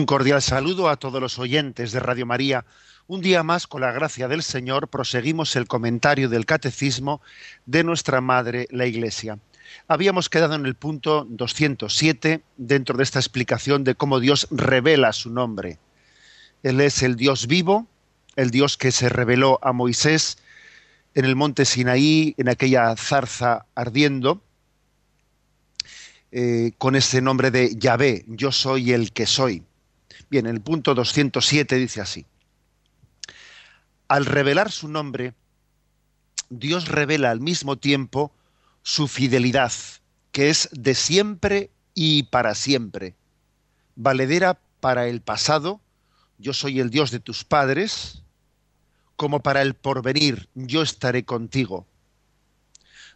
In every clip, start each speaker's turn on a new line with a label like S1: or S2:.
S1: Un cordial saludo a todos los oyentes de Radio María. Un día más, con la gracia del Señor, proseguimos el comentario del Catecismo de nuestra Madre, la Iglesia. Habíamos quedado en el punto 207 dentro de esta explicación de cómo Dios revela su nombre. Él es el Dios vivo, el Dios que se reveló a Moisés en el monte Sinaí, en aquella zarza ardiendo, eh, con ese nombre de Yahvé, yo soy el que soy. Bien, el punto 207 dice así. Al revelar su nombre, Dios revela al mismo tiempo su fidelidad, que es de siempre y para siempre, valedera para el pasado, yo soy el Dios de tus padres, como para el porvenir, yo estaré contigo.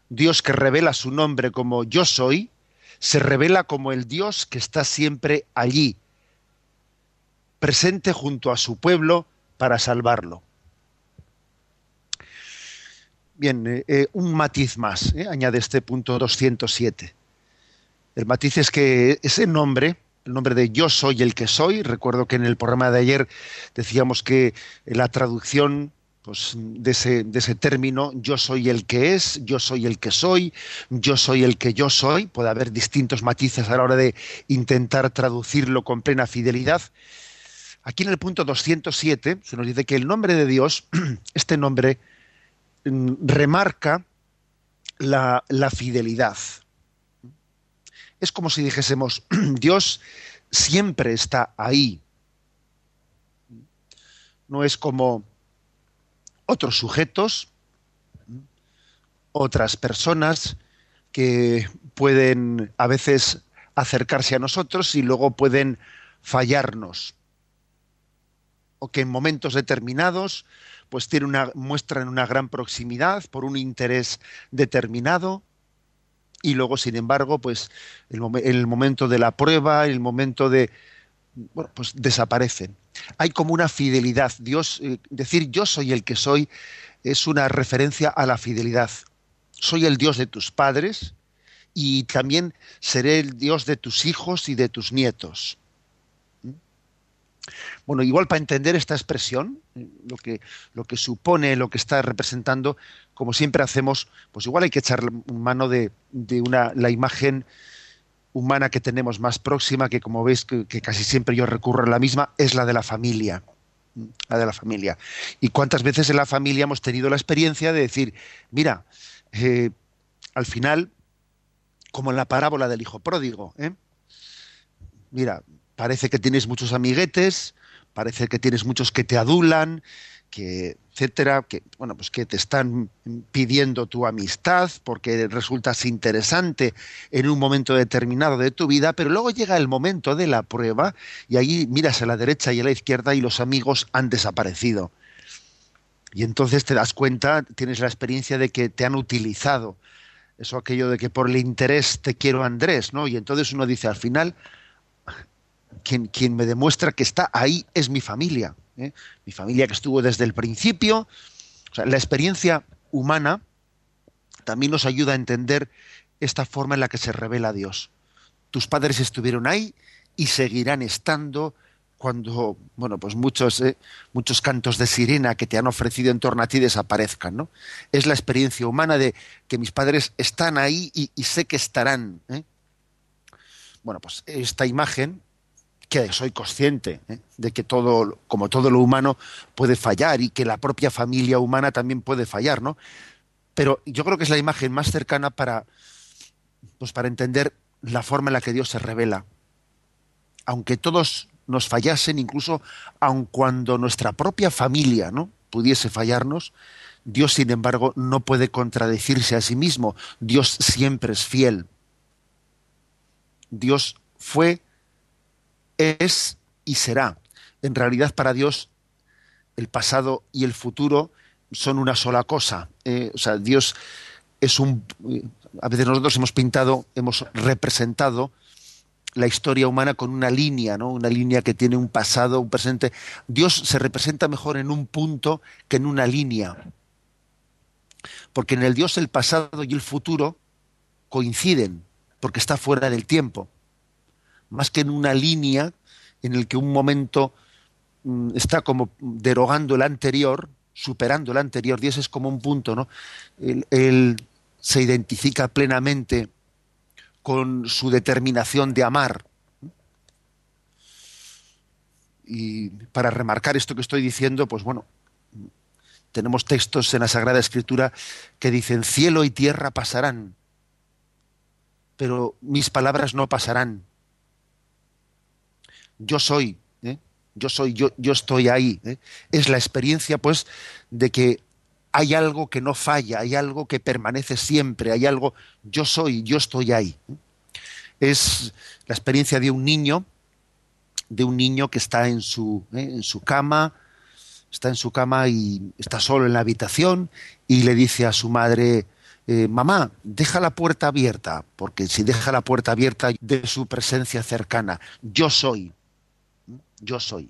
S1: Dios que revela su nombre como yo soy, se revela como el Dios que está siempre allí, presente junto a su pueblo para salvarlo. Bien, eh, eh, un matiz más, eh, añade este punto 207. El matiz es que ese nombre, el nombre de yo soy el que soy, recuerdo que en el programa de ayer decíamos que la traducción pues, de, ese, de ese término, yo soy el que es, yo soy el que soy, yo soy el que yo soy, puede haber distintos matices a la hora de intentar traducirlo con plena fidelidad, Aquí en el punto 207 se nos dice que el nombre de Dios, este nombre, mm, remarca la, fidelidad. Es como si dijésemos, Dios siempre está ahí. No es como otros sujetos, otras personas que pueden a veces acercarse a nosotros y luego pueden fallarnos o que en momentos determinados pues tiene una, muestran una gran proximidad por un interés determinado. Y luego sin embargo pues el, el momento de la prueba el momento de bueno pues desaparecen. Hay como una fidelidad. Dios eh, decir yo soy el que soy es una referencia a la fidelidad. Soy el Dios de tus padres y también seré el Dios de tus hijos y de tus nietos bueno, igual para entender esta expresión, lo que, lo que supone, lo que está representando, como siempre hacemos, pues igual hay que echar mano de, una, la imagen humana que tenemos más próxima, que como veis que, casi siempre yo recurro a la misma, es la de la familia. La de la familia. Y cuántas veces en la familia hemos tenido la experiencia de decir, mira, eh, al final, como en la parábola del hijo pródigo, ¿eh? mira, parece que tienes muchos amiguetes, parece que tienes muchos que te adulan, que etcétera, que bueno, pues que te están pidiendo tu amistad porque resultas interesante en un momento determinado de tu vida, pero luego llega el momento de la prueba y ahí miras a la derecha y a la izquierda y los amigos han desaparecido. Y entonces te das cuenta, tienes la experiencia de que te han utilizado. Eso aquello de que por el interés te quiero Andrés, ¿no? Y entonces uno dice, al final, quien, me demuestra que está ahí es mi familia. ¿eh? Mi familia que estuvo desde el principio. la experiencia humana también nos ayuda a entender esta forma en la que se revela Dios. Tus padres estuvieron ahí y seguirán estando cuando, bueno, pues muchos, ¿eh? muchos cantos de sirena que te han ofrecido en torno a ti desaparezcan, ¿no? Es la experiencia humana de que mis padres están ahí y, sé que estarán. ¿eh? Bueno, pues esta imagen que soy consciente ¿eh? de que todo, como todo lo humano, puede fallar y que la propia familia humana también puede fallar, ¿no? Pero yo creo que es la imagen más cercana para, pues para entender la forma en la que Dios se revela. Aunque todos nos fallasen, incluso aun cuando nuestra propia familia ¿no? pudiese fallarnos, Dios, sin embargo, no puede contradecirse a sí mismo. Dios siempre es fiel. Dios fue es y será. En realidad para Dios el pasado y el futuro son una sola cosa. Eh, o sea, Dios es un... A veces nosotros hemos pintado, hemos representado la historia humana con una línea, ¿no? Una línea que tiene un pasado, un presente. Dios se representa mejor en un punto que en una línea. Porque en el Dios el pasado y el futuro coinciden, porque está fuera del tiempo. Más que en una línea en el que un momento mm, está como derogando el anterior, superando el anterior, Dios es como un punto, ¿no? él se identifica plenamente con su determinación de amar. Y para remarcar esto que estoy diciendo, pues bueno, tenemos textos en la Sagrada Escritura que dicen, cielo y tierra pasarán, pero mis palabras no pasarán. Yo soy, ¿eh? yo soy, yo, yo estoy ahí. ¿eh? Es la experiencia, pues, de que hay algo que no falla, hay algo que permanece siempre, hay algo, yo soy, yo estoy ahí. Es la experiencia de un niño, de un niño que está en su, ¿eh? en su cama, está en su cama y está solo en la habitación y le dice a su madre, eh, mamá, deja la puerta abierta, porque si deja la puerta abierta de su presencia cercana, yo soy, yo soy.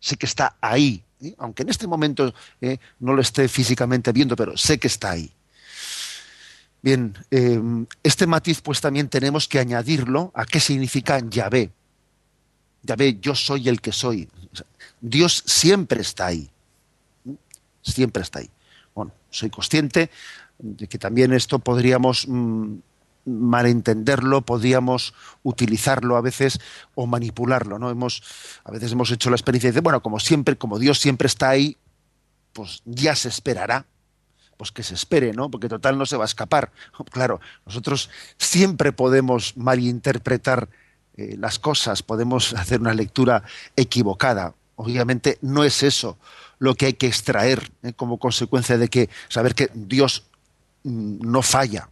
S1: Sé que está ahí, ¿eh? aunque en este momento ¿eh? no lo esté físicamente viendo, pero sé que está ahí. Bien, eh, este matiz pues también tenemos que añadirlo a qué significa Yahvé. Yahvé, yo soy el que soy. Dios siempre está ahí. Siempre está ahí. Bueno, soy consciente de que también esto podríamos mm, malentenderlo, podríamos utilizarlo a veces o manipularlo, ¿no? Hemos, a veces hemos hecho la experiencia de, bueno, como siempre, como Dios siempre está ahí, pues ya se esperará, pues que se espere, ¿no? Porque total no se va a escapar. Claro, nosotros siempre podemos malinterpretar eh, las cosas, podemos hacer una lectura equivocada. Obviamente no es eso lo que hay que extraer ¿eh? como consecuencia de que saber que Dios mm, no falla,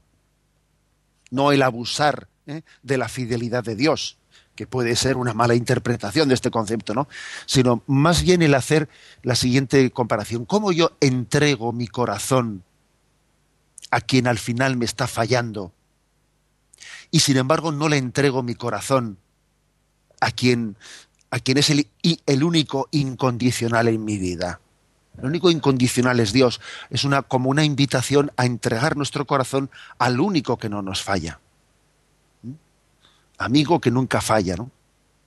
S1: no el abusar ¿eh? de la fidelidad de Dios, que puede ser una mala interpretación de este concepto, ¿no? Sino más bien el hacer la siguiente comparación. ¿Cómo yo entrego mi corazón a quien al final me está fallando? Y sin embargo no le entrego mi corazón a quien, a quien es el, el único incondicional en mi vida. El único incondicional es Dios. Es una, como una invitación a entregar nuestro corazón al único que no nos falla. ¿Mm? Amigo que nunca falla, ¿no?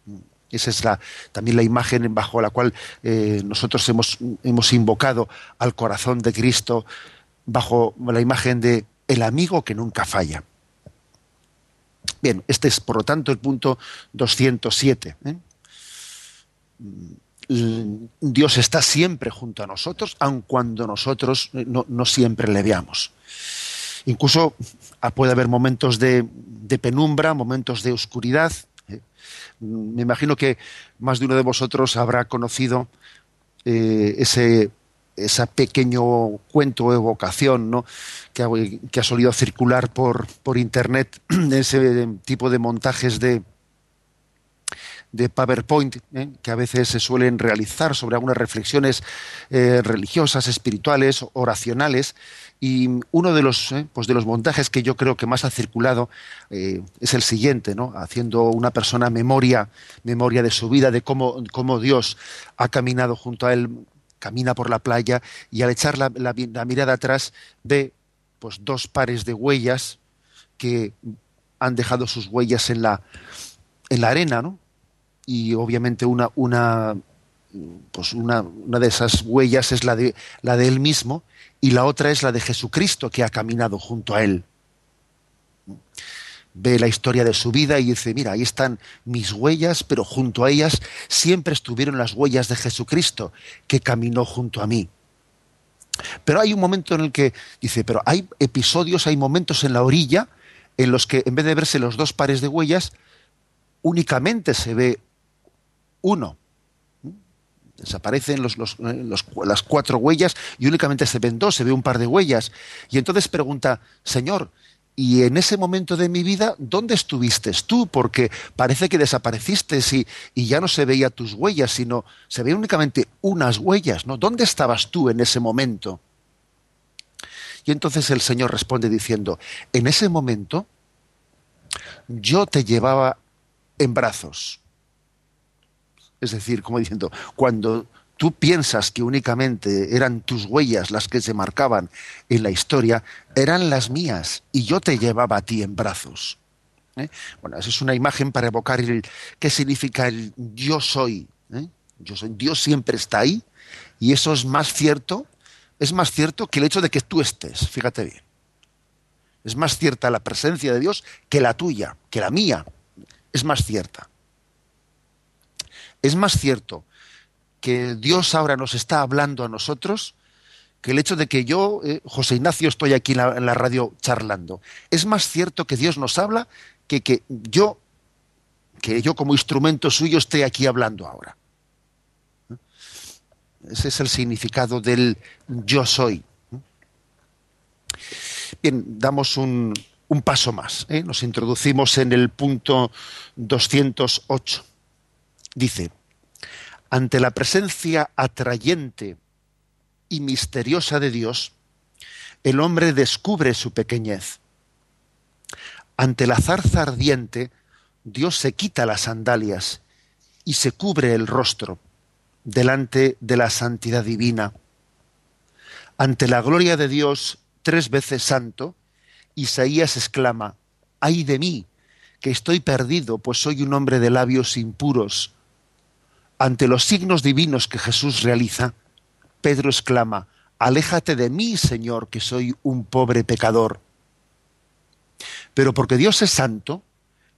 S1: ¿Mm? Esa es la, también la imagen bajo la cual eh, nosotros hemos, hemos invocado al corazón de Cristo, bajo la imagen de el amigo que nunca falla. Bien, este es por lo tanto el punto 207. Dios está siempre junto a nosotros, aun cuando nosotros no, siempre le veamos. Incluso ah, puede haber momentos de, penumbra, momentos de oscuridad. Eh. Me imagino que más de uno de vosotros habrá conocido eh, ese, pequeño cuento o evocación ¿no? que, ha, que ha solido circular por, por internet, ese tipo de montajes de, de PowerPoint ¿eh? que a veces se suelen realizar sobre algunas reflexiones eh, religiosas, espirituales, oracionales. Y uno de los, ¿eh? pues de los montajes que yo creo que más ha circulado es el siguiente, ¿no? haciendo una persona memoria, memoria de su vida, de cómo, cómo Dios ha caminado junto a él, camina por la playa y al echar la, la mirada atrás ve pues, dos pares de huellas que han dejado sus huellas en la, en la arena, ¿no? Y obviamente una, una, pues una, una, de esas huellas es la de, la de él mismo y la otra es la de Jesucristo que ha caminado junto a él. Ve la historia de su vida y dice, mira, ahí están mis huellas, pero junto a ellas siempre estuvieron las huellas de Jesucristo que caminó junto a mí. Pero hay un momento en el que dice, pero hay episodios, hay momentos en la orilla en los que en vez de verse los dos pares de huellas, únicamente se ve uno. Desaparecen los, las cuatro huellas y únicamente se ven dos, se ve un par de huellas. Y entonces pregunta, Señor, y en ese momento de mi vida, ¿dónde estuviste tú? Porque parece que desapareciste y, y, ya no se veía tus huellas, sino se veían únicamente unas huellas, ¿no? ¿Dónde estabas tú en ese momento? Y entonces el Señor responde diciendo, en ese momento yo te llevaba en brazos. Es decir, como diciendo, cuando tú piensas que únicamente eran tus huellas las que se marcaban en la historia, eran las mías y yo te llevaba a ti en brazos. ¿eh? Bueno, esa es una imagen para evocar el, qué significa el yo soy. ¿eh? Yo soy. Dios siempre está ahí y eso es más cierto, es más cierto que el hecho de que tú estés. Fíjate bien. Es más cierta la presencia de Dios que la tuya, que la mía. Es más cierta. Es más cierto que Dios ahora nos está hablando a nosotros que el hecho de que yo, eh, José Ignacio, estoy aquí en la, radio charlando. Es más cierto que Dios nos habla que que yo, que yo como instrumento suyo esté aquí hablando ahora. Ese es el significado del yo soy. Bien, damos un, un paso más. ¿eh? Nos introducimos en el punto 208. Dice, ante la presencia atrayente y misteriosa de Dios, el hombre descubre su pequeñez. Ante la zarza ardiente, Dios se quita las sandalias y se cubre el rostro delante de la santidad divina. Ante la gloria de Dios tres veces santo, Isaías exclama, ay de mí, que estoy perdido, pues soy un hombre de labios impuros ante los signos divinos que Jesús realiza, Pedro exclama, Aléjate de mí, Señor, que soy un pobre pecador. Pero porque Dios es santo,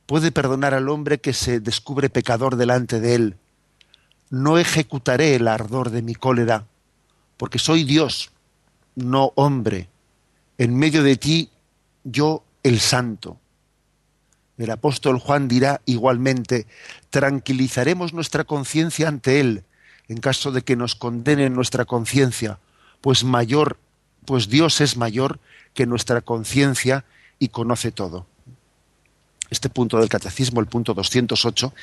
S1: puede perdonar al hombre que se descubre pecador delante de él. No ejecutaré el ardor de mi cólera, porque soy Dios, no hombre. En medio de ti, yo el santo. El apóstol Juan dirá igualmente, tranquilizaremos nuestra conciencia ante Él en caso de que nos condene nuestra conciencia, pues mayor, pues Dios es mayor que nuestra conciencia y conoce todo. Este punto del catecismo, el punto 208,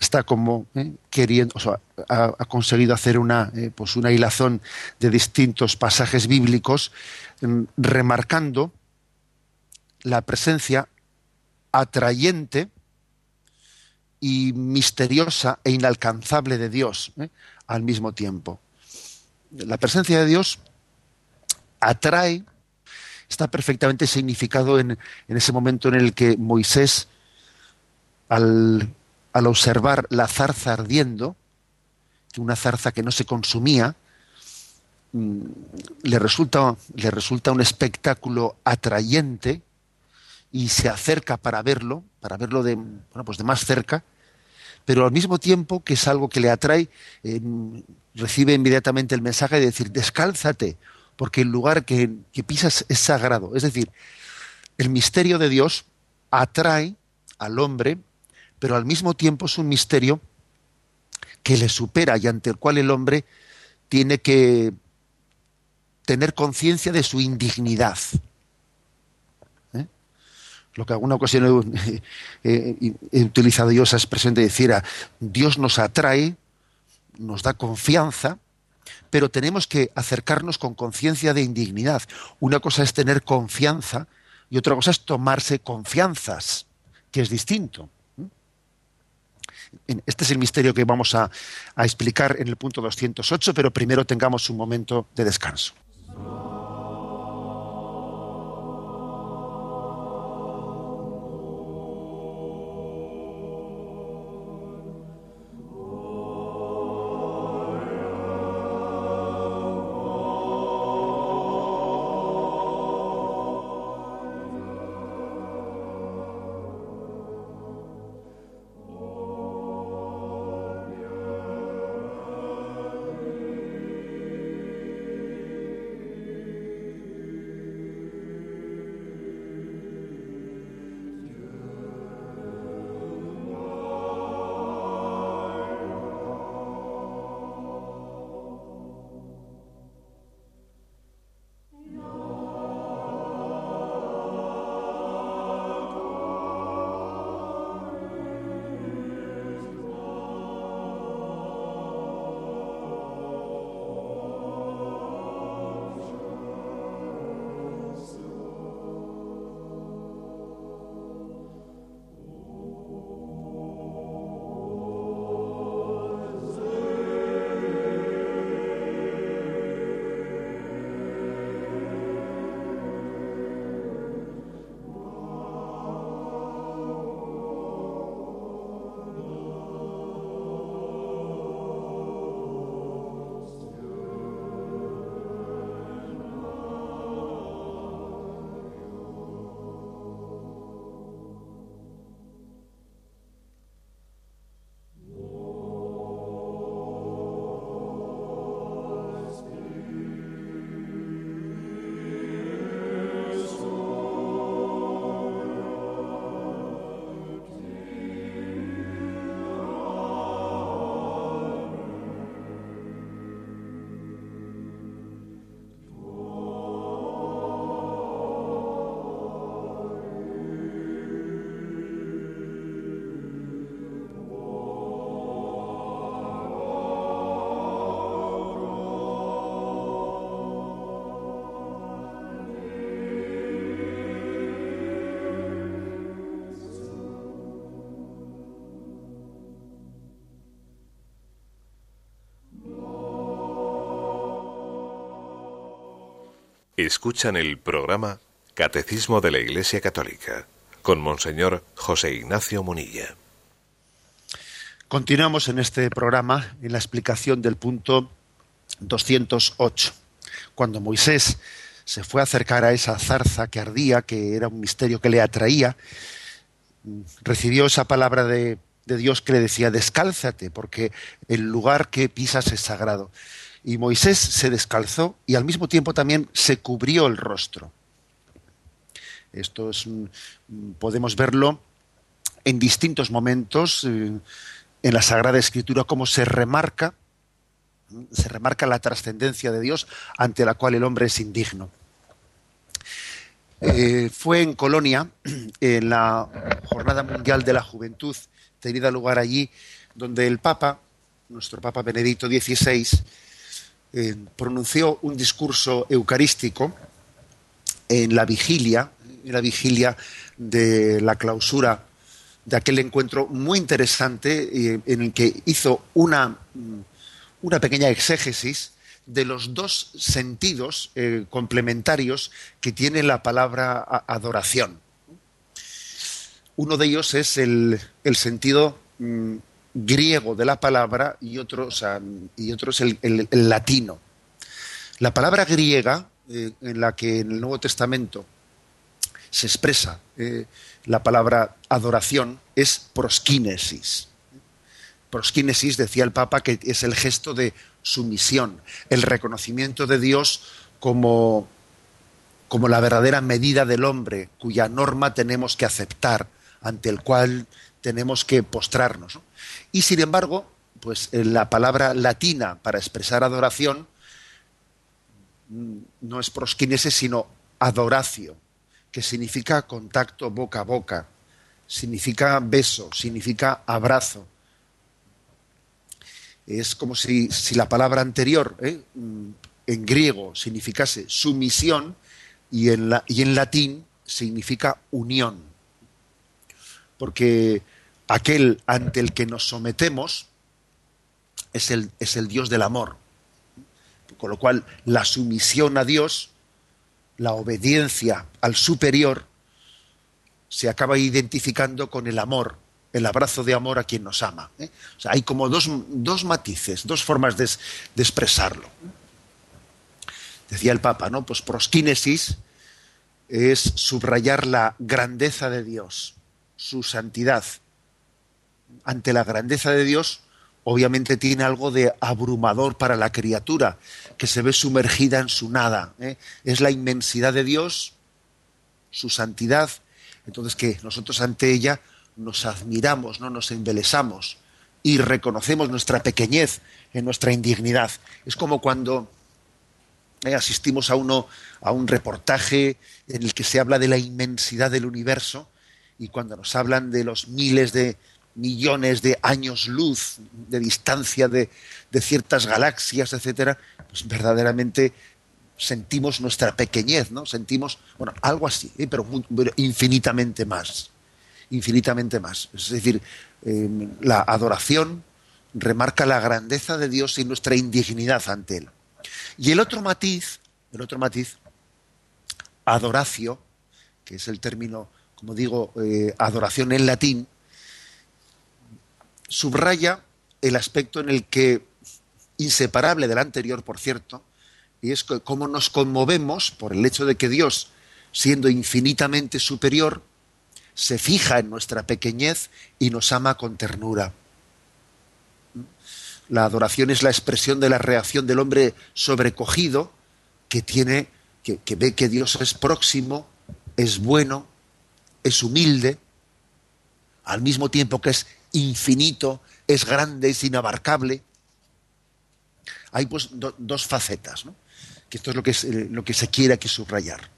S1: está como eh, queriendo, o sea, ha, conseguido hacer una, eh, pues una hilazón de distintos pasajes bíblicos, mm, remarcando la presencia atrayente y misteriosa e inalcanzable de Dios ¿eh? al mismo tiempo. La presencia de Dios atrae, está perfectamente significado en, ese momento en el que Moisés, al, al observar la zarza ardiendo, una zarza que no se consumía, mm, le resulta, le resulta un espectáculo atrayente, y se acerca para verlo, para verlo de, bueno, pues de más cerca, pero al mismo tiempo que es algo que le atrae, recibe inmediatamente el mensaje de decir, descálzate, porque el lugar que, que pisas es sagrado. Es decir, el misterio de Dios atrae al hombre, pero al mismo tiempo es un misterio que le supera y ante el cual el hombre tiene que tener conciencia de su indignidad lo que alguna ocasión he, utilizado yo esa expresión de decir, a, Dios nos atrae, nos da confianza, pero tenemos que acercarnos con conciencia de indignidad. Una cosa es tener confianza y otra cosa es tomarse confianzas, que es distinto. Este es el misterio que vamos a explicar en el punto 208, pero primero tengamos un momento de descanso.
S2: Escuchan el programa Catecismo de la Iglesia Católica con Monseñor José Ignacio Munilla.
S1: Continuamos en este programa en la explicación del punto 208. Cuando Moisés se fue a acercar a esa zarza que ardía, que era un misterio que le atraía, recibió esa palabra de, de Dios que le decía, descálzate, porque el lugar que pisas es sagrado. Y Moisés se descalzó y al mismo tiempo también se cubrió el rostro. Esto es, podemos verlo en distintos momentos eh, en la Sagrada Escritura, cómo se remarca, se remarca la trascendencia de Dios ante la cual el hombre es indigno. Eh, fue en Colonia, en la Jornada Mundial de la Juventud, tenida lugar allí, donde el Papa, nuestro Papa Benedicto XVI, eh, pronunció un discurso eucarístico en la vigilia, en la vigilia de la clausura de aquel encuentro muy interesante eh, en el que hizo una, una pequeña exégesis de los dos sentidos eh, complementarios que tiene la palabra adoración. Uno de ellos es el, sentido mm, griego de la palabra y otro, y es el, latino. La palabra griega, eh, en la que en el Nuevo Testamento se expresa eh, la palabra adoración, es proskinesis. Proskinesis, decía el Papa, que es el gesto de sumisión, el reconocimiento de Dios como, como la verdadera medida del hombre, cuya norma tenemos que aceptar, ante el cual tenemos que postrarnos. Y sin embargo, pues la palabra latina para expresar adoración mm, no es proskinesis, sino adoracio, que significa contacto boca a boca, significa beso, significa abrazo. Es como si, la palabra anterior ¿eh? mm, en griego significase sumisión y en, y en latín significa unión. Porque aquel ante el que nos sometemos es el, es el Dios del amor. Con lo cual, la sumisión a Dios, la obediencia al superior, se acaba identificando con el amor, el abrazo de amor a quien nos ama. ¿eh? O sea, hay como dos, matices, dos formas de, de, expresarlo. Decía el Papa, ¿no? Pues prosquínesis es subrayar la grandeza de Dios, su santidad, ante la grandeza de Dios, obviamente tiene algo de abrumador para la criatura, que se ve sumergida en su nada. ¿eh? Es la inmensidad de Dios, su santidad, entonces que nosotros ante ella nos admiramos, no nos embelesamos y reconocemos nuestra pequeñez en nuestra indignidad. Es como cuando ¿eh? asistimos a uno a un reportaje en el que se habla de la inmensidad del universo y cuando nos hablan de los miles de, millones de años luz de distancia de, ciertas galaxias, etcétera, pues verdaderamente sentimos nuestra pequeñez, ¿no? Sentimos, bueno, algo así, ¿eh? pero, infinitamente más, infinitamente más. Es decir, em, la adoración remarca la grandeza de Dios y nuestra indignidad ante Él. Y el otro matiz, el otro matiz, adoracio, que es el término, como digo, eh, adoración en latín, subraya el aspecto en el que, inseparable del anterior, por cierto, y es cómo nos conmovemos por el hecho de que Dios, siendo infinitamente superior, se fija en nuestra pequeñez y nos ama con ternura. La adoración es la expresión de la reacción del hombre sobrecogido que tiene, que, que ve que Dios es próximo, es bueno, es humilde, al mismo tiempo que es infinito, es grande, es inabarcable. Hay pues dos facetas, ¿no? que esto es lo que, es, eh, lo que se quiere aquí subrayar.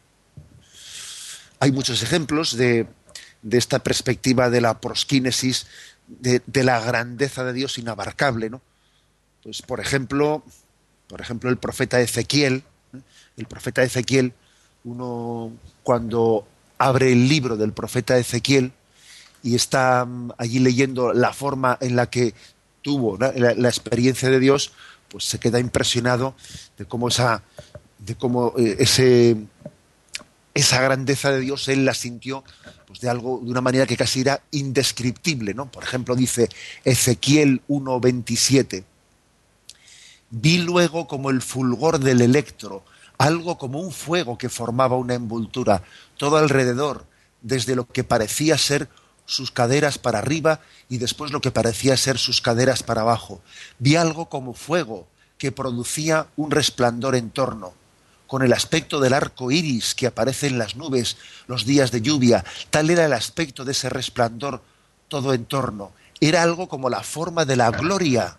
S1: Hay muchos ejemplos de, esta perspectiva de la prosquínesis, de, la grandeza de Dios inabarcable. ¿no? Pues, por ejemplo, por ejemplo, el profeta Ezequiel, ¿eh? el profeta Ezequiel, uno cuando abre el libro del profeta Ezequiel, y está mm, allí leyendo la forma en la que tuvo la, experiencia de Dios, pues se queda impresionado de cómo esa, de cómo eh, ese, esa grandeza de Dios él la sintió pues, de algo de una manera que casi era indescriptible, ¿no? Por ejemplo, dice Ezequiel 1:27 Vi luego como el fulgor del electro, algo como un fuego que formaba una envoltura todo alrededor, desde lo que parecía ser sus caderas para arriba y después lo que parecía ser sus caderas para abajo. Vi algo como fuego que producía un resplandor en torno, con el aspecto del arco iris que aparece en las nubes los días de lluvia. Tal era el aspecto de ese resplandor todo en torno. Era algo como la forma de la gloria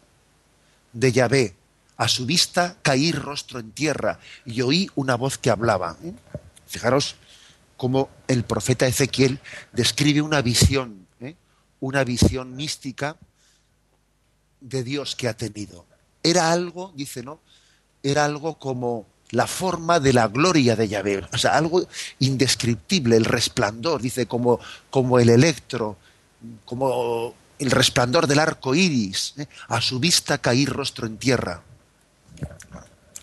S1: de Yahvé, a su vista caí rostro en tierra y oí una voz que hablaba. ¿eh? Fijaros cómo el profeta Ezequiel describe una visión, ¿eh? una visión mística de Dios que ha tenido. Era algo, dice, ¿no? Era algo como la forma de la gloria de Yahvé, o sea, algo indescriptible, el resplandor, dice, como, como el electro, como el resplandor del arco iris, ¿eh? a su vista caí rostro en tierra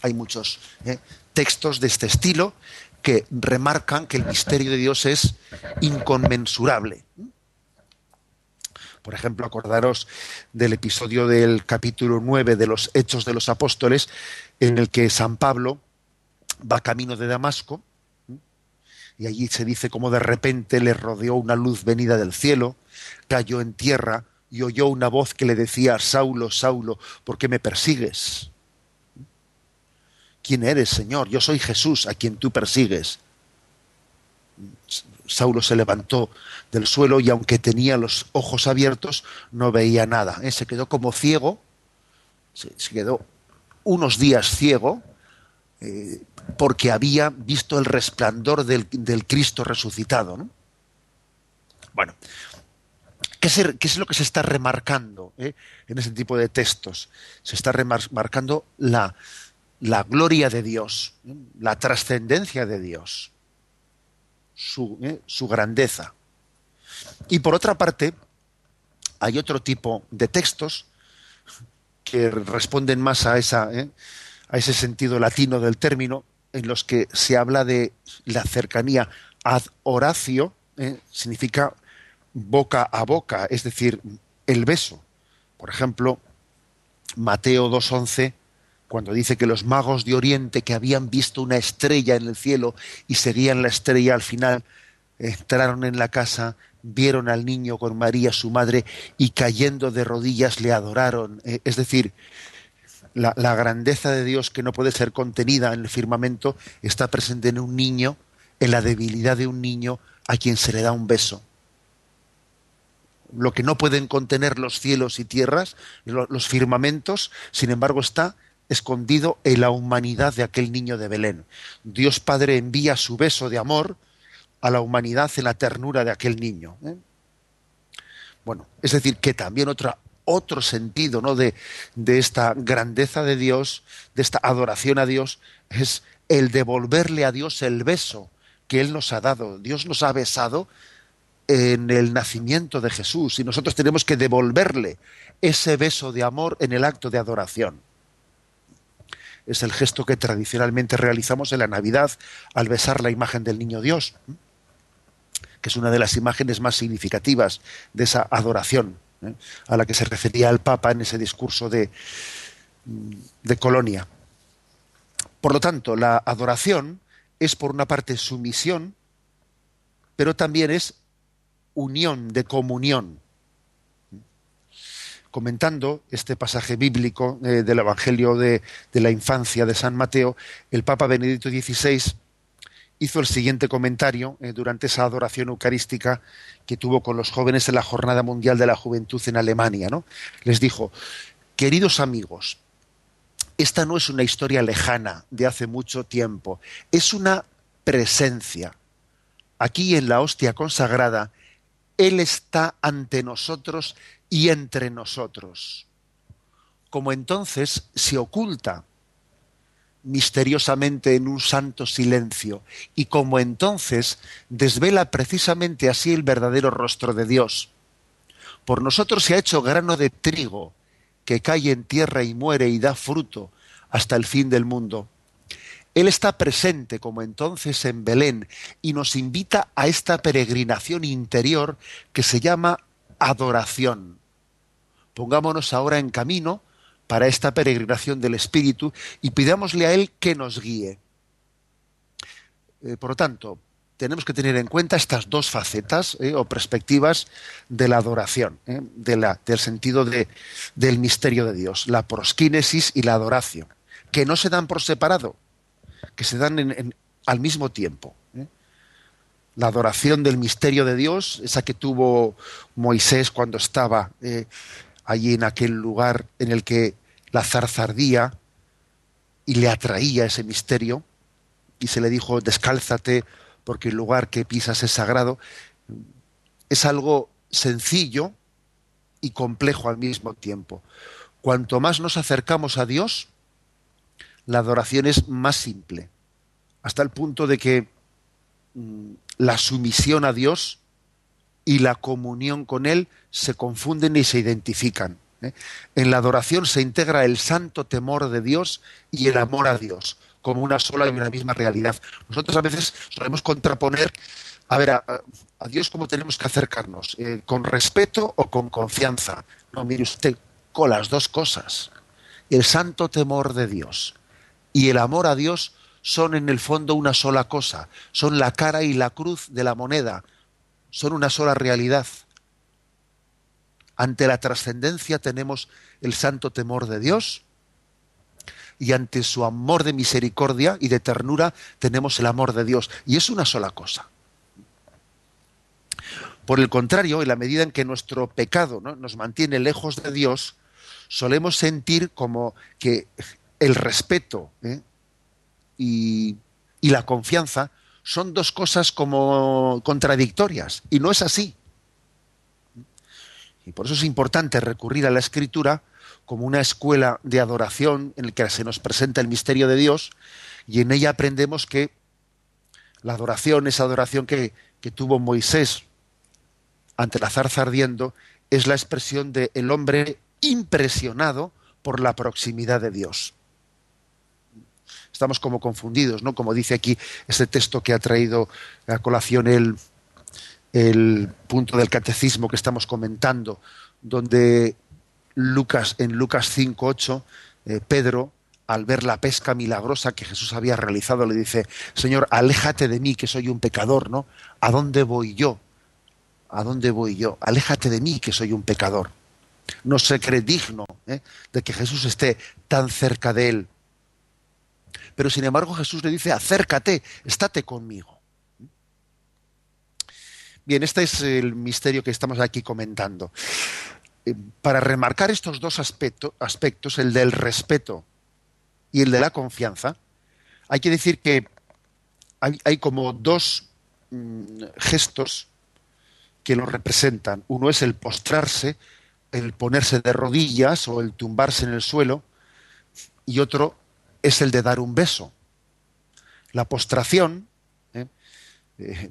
S1: hay muchos ¿eh? textos de este estilo que remarcan que el misterio de Dios es inconmensurable. Por ejemplo, acordaros del episodio del capítulo 9 de los Hechos de los Apóstoles, en el que San Pablo va camino de Damasco, y allí se dice como de repente le rodeó una luz venida del cielo, cayó en tierra y oyó una voz que le decía, Saulo, Saulo, ¿por qué me persigues? ¿Quién eres, Señor? Yo soy Jesús, a quien tú persigues. Saulo se levantó del suelo y aunque tenía los ojos abiertos, no veía nada. ¿eh? Se quedó como ciego, se, quedó unos días ciego, eh, porque había visto el resplandor del, Cristo resucitado. Bueno, ¿qué es, lo que se está remarcando eh, en ese tipo de textos? Se está remarcando la, la gloria de Dios, la trascendencia de Dios, ¿eh? su, grandeza. Y por otra parte, hay otro tipo de textos que responden más a, esa, ¿eh? a ese sentido latino del término, en los que se habla de la cercanía ad horacio, ¿eh? significa boca a boca, es decir, el beso. Por ejemplo, Mateo 2.11 cuando dice que los magos de Oriente que habían visto una estrella en el cielo y seguían la estrella al final, entraron en la casa, vieron al niño con María, su madre, y cayendo de rodillas le adoraron. Eh, es decir, la, la, grandeza de Dios que no puede ser contenida en el firmamento está presente en un niño, en la debilidad de un niño a quien se le da un beso. Lo que no pueden contener los cielos y tierras, los firmamentos, sin embargo, está escondido en la humanidad de aquel niño de Belén. Dios Padre envía su beso de amor a la humanidad en la ternura de aquel niño. ¿eh? Bueno, es decir, que también otra, otro sentido ¿no? de, de esta grandeza de Dios, de esta adoración a Dios, es el devolverle a Dios el beso que Él nos ha dado. Dios nos ha besado en el nacimiento de Jesús y nosotros tenemos que devolverle ese beso de amor en el acto de adoración es el gesto que tradicionalmente realizamos en la Navidad al besar la imagen del Niño Dios, que es una de las imágenes más significativas de esa adoración ¿eh? a la que se refería el Papa en ese discurso de, de Colonia. Por lo tanto, la adoración es por una parte sumisión, pero también es unión, de comunión comentando este pasaje bíblico eh, del Evangelio de, la infancia de San Mateo, el Papa Benedicto XVI hizo el siguiente comentario eh, durante esa adoración eucarística que tuvo con los jóvenes en la Jornada Mundial de la Juventud en Alemania. ¿no? Les dijo, queridos amigos, esta no es una historia lejana de hace mucho tiempo, es una presencia. Aquí en la hostia consagrada, Él está ante nosotros y entre nosotros, como entonces se oculta misteriosamente en un santo silencio, y como entonces desvela precisamente así el verdadero rostro de Dios. Por nosotros se ha hecho grano de trigo, que cae en tierra y muere y da fruto hasta el fin del mundo. Él está presente como entonces en Belén y nos invita a esta peregrinación interior que se llama adoración. Pongámonos ahora en camino para esta peregrinación del Espíritu y pidámosle a Él que nos guíe. Eh, por lo tanto, tenemos que tener en cuenta estas dos facetas eh, o perspectivas de la adoración, eh, del sentido del misterio de Dios, la prosquínesis y la adoración, que no se dan por separado, que se dan al mismo tiempo. La adoración del misterio de Dios, esa que tuvo Moisés cuando estaba allí en aquel lugar en el que la zarza ardía y le atraía ese misterio, y se le dijo, descálzate porque el lugar que pisas es sagrado, es algo sencillo y complejo al mismo tiempo. Cuanto más nos acercamos a Dios, la adoración es más simple, hasta el punto de que mm, la sumisión a Dios y la comunión con Él se confunden y se identifican. ¿eh? En la adoración se integra el santo temor de Dios y el amor a Dios como una sola y una misma realidad. Nosotros a veces solemos contraponer, a ver, a, Dios cómo tenemos que acercarnos, eh, con respeto o con confianza. No, mire usted, con las dos cosas. El santo temor de Dios y el amor a Dios son en el fondo una sola cosa, son la cara y la cruz de la moneda, son una sola realidad. Ante la trascendencia tenemos el santo temor de Dios y ante su amor de misericordia y de ternura tenemos el amor de Dios. Y es una sola cosa. Por el contrario, en la medida en que nuestro pecado nos mantiene lejos de Dios, solemos sentir como que el respeto ¿eh? y, y la confianza son dos cosas como contradictorias. Y no es así. Y por eso es importante recurrir a la escritura como una escuela de adoración en la que se nos presenta el misterio de Dios y en ella aprendemos que la adoración, esa adoración que, tuvo Moisés ante la zarza ardiendo, es la expresión del el hombre impresionado por la proximidad de Dios. Estamos como confundidos, ¿no? Como dice aquí este texto que ha traído a colación el, el punto del catecismo que estamos comentando, donde Lucas, en Lucas 5.8, eh, Pedro, al ver la pesca milagrosa que Jesús había realizado, le dice, Señor, aléjate de mí, que soy un pecador, ¿no? ¿A dónde voy yo? ¿A dónde voy yo? Aléjate de mí, que soy un pecador. No se cree digno ¿eh? de que Jesús esté tan cerca de él. Pero sin embargo Jesús le dice, acércate, estate conmigo. Bien, este es el misterio que estamos aquí comentando. Eh, para remarcar estos dos aspectos, el del respeto y el de la confianza, hay que decir que hay, como dos mm, gestos que lo representan. Uno es el postrarse, el ponerse de rodillas o el tumbarse en el suelo, y otro es el de dar un beso. La postración ¿eh? Eh,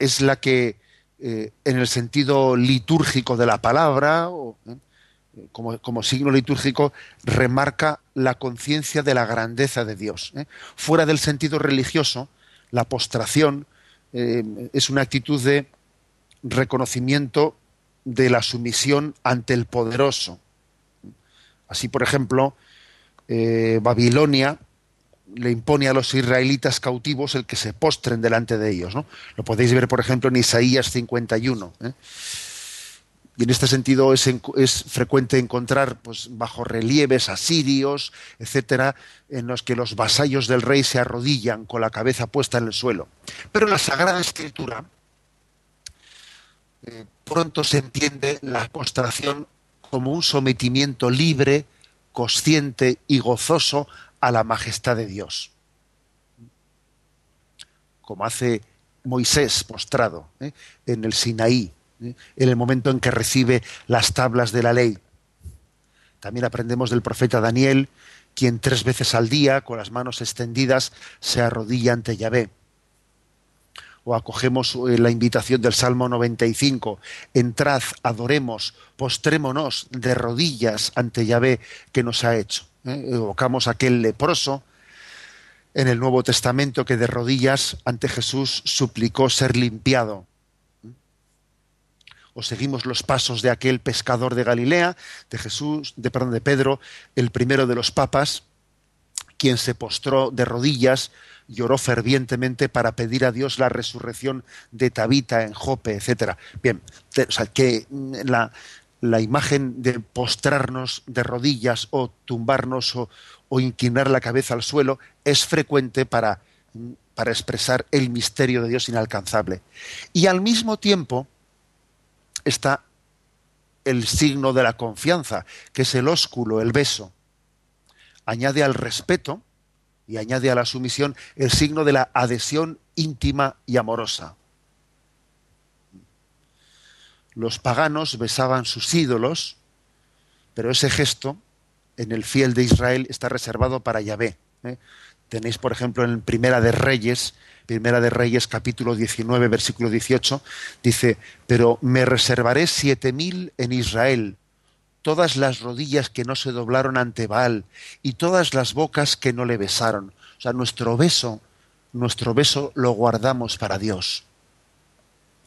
S1: es la que eh, en el sentido litúrgico de la palabra, o, ¿eh? como, signo litúrgico, remarca la conciencia de la grandeza de Dios. Fuera del sentido religioso, la postración es una actitud de reconocimiento de la sumisión ante el poderoso. Así, por ejemplo, Babilonia le impone a los israelitas cautivos el que se postren delante de ellos. ¿no? Lo podéis ver, por ejemplo, en Isaías 51. ¿eh? Y en este sentido es, es frecuente encontrar pues, bajo relieves asirios, etcétera, en los que los vasallos del rey se arrodillan con la cabeza puesta en el suelo. Pero en la Sagrada Escritura eh, pronto se entiende la postración como un sometimiento libre, consciente y gozoso a la majestad de Dios. Como hace Moisés postrado ¿eh? en el Sinaí, ¿eh? en el momento en que recibe las tablas de la ley. También aprendemos del profeta Daniel, quien tres veces al día, con las manos extendidas, se arrodilla ante Yahvé. O acogemos eh, la invitación del Salmo 95, entrad, adoremos, postrémonos de rodillas ante Yahvé que nos ha hecho. ¿eh? evocamos aquel leproso en el Nuevo Testamento que de rodillas ante Jesús suplicó ser limpiado. O seguimos los pasos de aquel pescador de Galilea, de Jesús, de perdón, de Pedro, el primero de los papas, quien se postró de rodillas, lloró fervientemente para pedir a Dios la resurrección de Tabita en Jope, etcétera. Bien, o sea, que la, la imagen de postrarnos de rodillas o tumbarnos o, o inclinar la cabeza al suelo es frecuente para, para, expresar el misterio de Dios inalcanzable. Y al mismo tiempo está el signo de la confianza, que es el ósculo, el beso. Añade al respeto y añade a la sumisión el signo de la adhesión íntima y amorosa los paganos besaban sus ídolos, pero ese gesto en el fiel de Israel está reservado para Yahvé. ¿eh? Tenéis, por ejemplo, en Primera de Reyes, Primera de Reyes, capítulo 19, versículo 18, dice, pero me reservaré siete mil en Israel, todas las rodillas que no se doblaron ante Baal y todas las bocas que no le besaron. O sea, nuestro beso, nuestro beso lo guardamos para Dios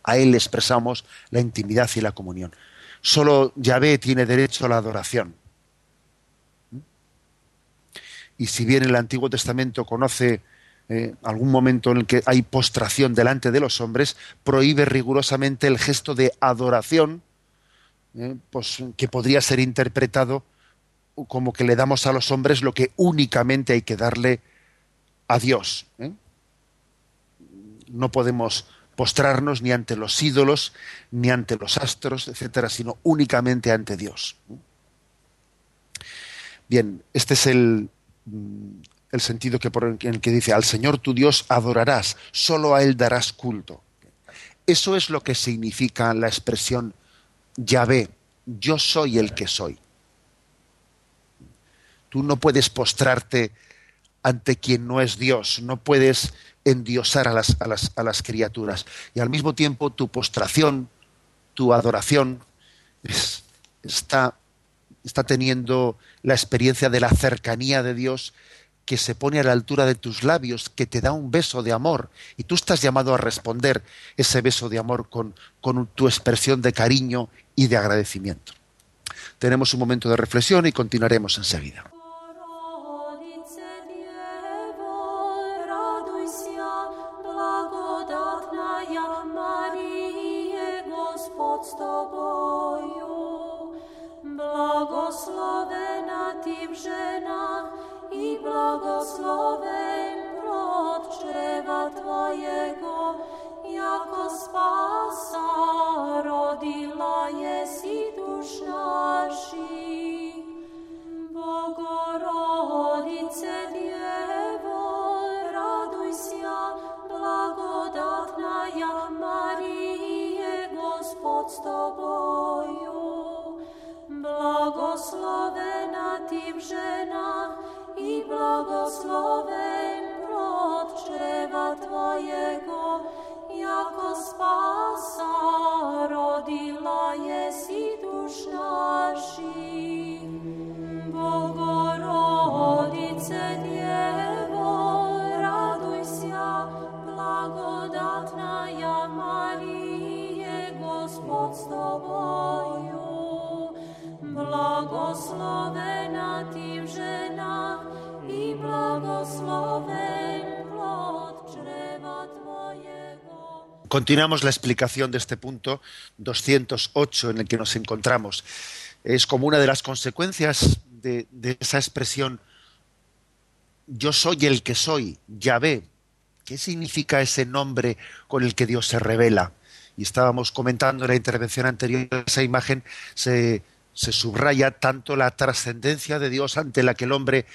S1: a Él le expresamos la intimidad y la comunión. Solo Yahvé tiene derecho a la adoración. Y si bien el Antiguo Testamento conoce eh, algún momento en el que hay postración delante de los hombres, prohíbe rigurosamente el gesto de adoración, eh, pues, que podría ser interpretado como que le damos a los hombres lo que únicamente hay que darle a Dios. ¿eh? No podemos postrarnos ni ante los ídolos, ni ante los astros, etcétera, sino únicamente ante Dios. Bien, este es el, mm, el sentido que por, en el que dice, al Señor tu Dios adorarás, solo a Él darás culto. Eso es lo que significa la expresión Yahvé, yo soy el que soy. Tú no puedes postrarte ante quien no es Dios, no puedes endiosar a las, a las, a las criaturas. Y al mismo tiempo tu postración, tu adoración, está, está teniendo la experiencia de la cercanía de Dios que se pone a la altura de tus labios, que te da un beso de amor, y tú estás llamado a responder ese beso de amor con, con tu expresión de cariño y de agradecimiento. Tenemos un momento de reflexión y continuaremos enseguida.
S3: Błogosławień plod czrewa Twojego, jako spasa rodila je si duš naš.
S1: Continuamos la explicación de este punto 208 en el que nos encontramos. Es como una de las consecuencias de, esa expresión yo soy el que soy, Yahvé. ¿Qué significa ese nombre con el que Dios se revela? Y estábamos comentando en la intervención anterior, esa imagen se, se subraya tanto la trascendencia de Dios ante la que el hombre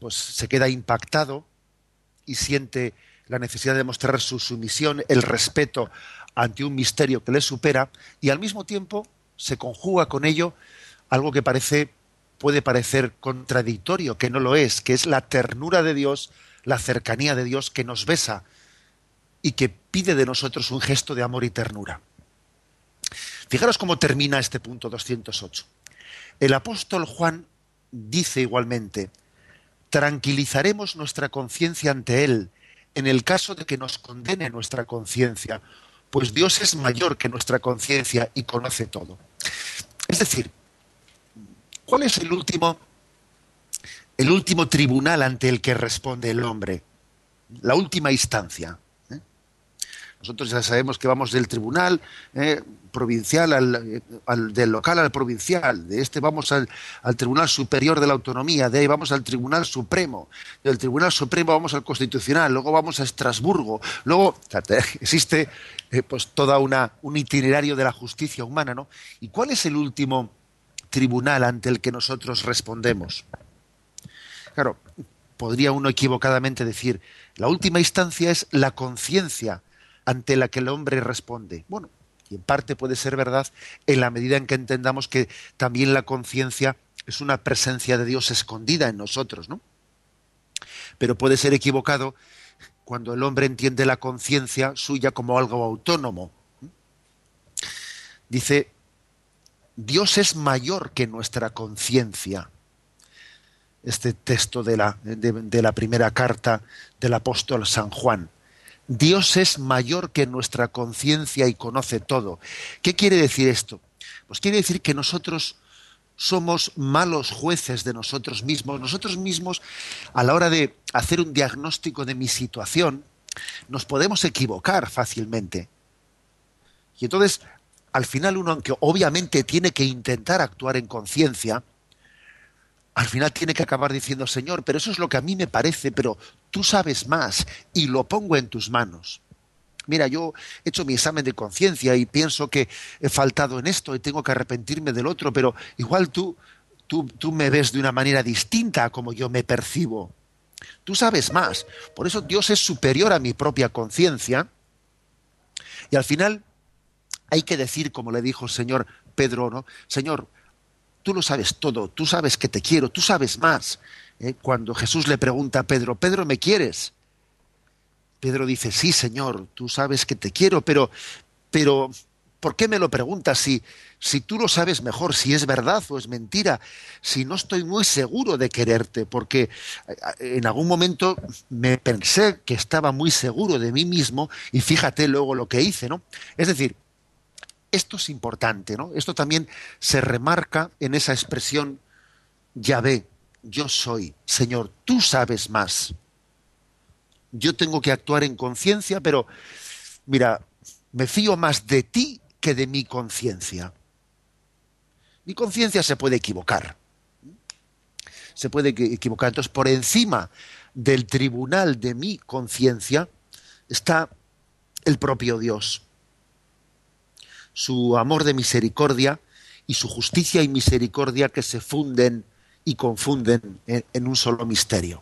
S1: pues, se queda impactado y siente la necesidad de mostrar su sumisión, el respeto ante un misterio que le supera, y al mismo tiempo se conjuga con ello algo que parece puede parecer contradictorio, que no lo es, que es la ternura de Dios, la cercanía de Dios que nos besa y que pide de nosotros un gesto de amor y ternura. Fijaros cómo termina este punto 208. El apóstol Juan dice igualmente, tranquilizaremos nuestra conciencia ante Él en el caso de que nos condene nuestra conciencia, pues Dios es mayor que nuestra conciencia y conoce todo. Es decir, ¿cuál es el último, el último tribunal ante el que responde el hombre? La última instancia. ¿Eh? Nosotros ya sabemos que vamos del tribunal ¿eh? provincial al, del local al provincial, de este vamos al, Tribunal Superior de la Autonomía, de ahí vamos al Tribunal Supremo, del Tribunal Supremo vamos al Constitucional, luego vamos a Estrasburgo, luego existe eh, pues toda una un itinerario de la justicia humana, ¿no? ¿Y cuál es el último tribunal ante el que nosotros respondemos? Claro, podría uno equivocadamente decir, la última instancia es la conciencia ante la que el hombre responde. Bueno, y en parte puede ser verdad en la medida en que entendamos que también la conciencia es una presencia de Dios escondida en nosotros, ¿no? Pero puede ser equivocado cuando el hombre entiende la conciencia suya como algo autónomo. Dice, Dios es mayor que nuestra conciencia. Este texto de la, de la primera carta del apóstol San Juan. Dios es mayor que nuestra conciencia y conoce todo. ¿Qué quiere decir esto? Pues quiere decir que nosotros somos malos jueces de nosotros mismos. Nosotros mismos, a la hora de hacer un diagnóstico de mi situación, nos podemos equivocar fácilmente. Y entonces, al final uno, aunque obviamente tiene que intentar actuar en conciencia, al final tiene que acabar diciendo, Señor, pero eso es lo que a mí me parece, pero tú sabes más y lo pongo en tus manos. Mira, yo he hecho mi examen de conciencia y pienso que he faltado en esto y tengo que arrepentirme del otro, pero igual tú, tú, tú me ves de una manera distinta a como yo me percibo. Tú sabes más. Por eso Dios es superior a mi propia conciencia. Y al final hay que decir, como le dijo el Señor Pedro, ¿no? Señor, tú lo sabes todo, tú sabes que te quiero, tú sabes más. ¿eh? Cuando Jesús le pregunta a Pedro, Pedro, ¿me quieres? Pedro dice, sí, Señor, tú sabes que te quiero, pero, pero, ¿por qué me lo preguntas si, si tú lo sabes mejor, si es verdad o es mentira, si no estoy muy seguro de quererte? Porque eh, en algún momento me pensé que estaba muy seguro de mí mismo y fíjate luego lo que hice, ¿no? Es decir, esto es importante, ¿no? Esto también se remarca en esa expresión Yahvé, yo soy, Señor, tú sabes más. Yo tengo que actuar en conciencia, pero mira, me fío más de ti que de mi conciencia. Mi conciencia se puede equivocar. Se puede equivocar. Entonces, por encima del tribunal de mi conciencia está el propio Dios su amor de misericordia y su justicia y misericordia que se funden y confunden en, un solo misterio.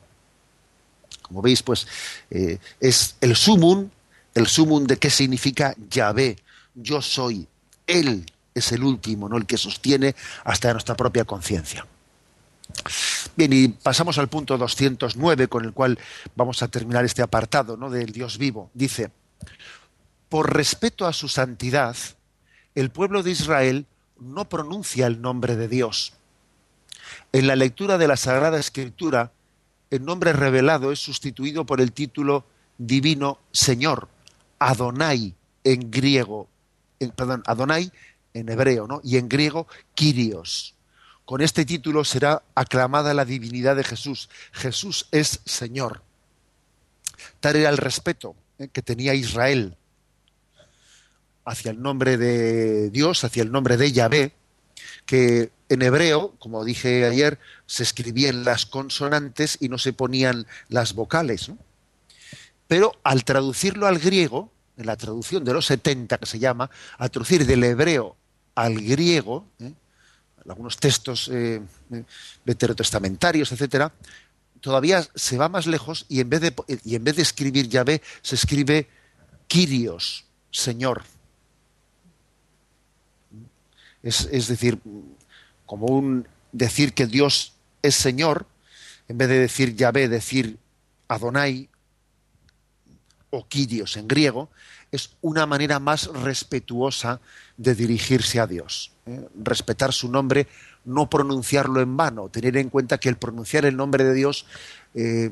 S1: Como veis, pues eh, es el sumum, el sumum de qué significa Yahvé, yo soy, Él es el último, ¿no? el que sostiene hasta nuestra propia conciencia. Bien, y pasamos al punto 209 con el cual vamos a terminar este apartado ¿no? del Dios vivo. Dice, por respeto a su santidad, el pueblo de Israel no pronuncia el nombre de Dios. En la lectura de la Sagrada Escritura, el nombre revelado es sustituido por el título divino Señor, Adonai en griego, perdón, Adonai en hebreo, ¿no? Y en griego, Kyrios. Con este título será aclamada la divinidad de Jesús. Jesús es Señor. Tal era el respeto ¿eh? que tenía Israel hacia el nombre de Dios, hacia el nombre de Yahvé, que en hebreo, como dije ayer, se escribían las consonantes y no se ponían las vocales. Pero al traducirlo al griego, en la traducción de los 70 que se llama, al traducir del hebreo al griego, ¿eh? algunos textos eh, veterotestamentarios, etcétera, todavía se va más lejos y en vez de, y en vez de escribir Yahvé se escribe Kyrios, Señor. Es, decir, como un decir que Dios es Señor, en vez de decir Yahvé, decir Adonai, o Kyrios en griego, es una manera más respetuosa de dirigirse a Dios. ¿eh? Respetar su nombre, no pronunciarlo en vano, tener en cuenta que el pronunciar el nombre de Dios eh,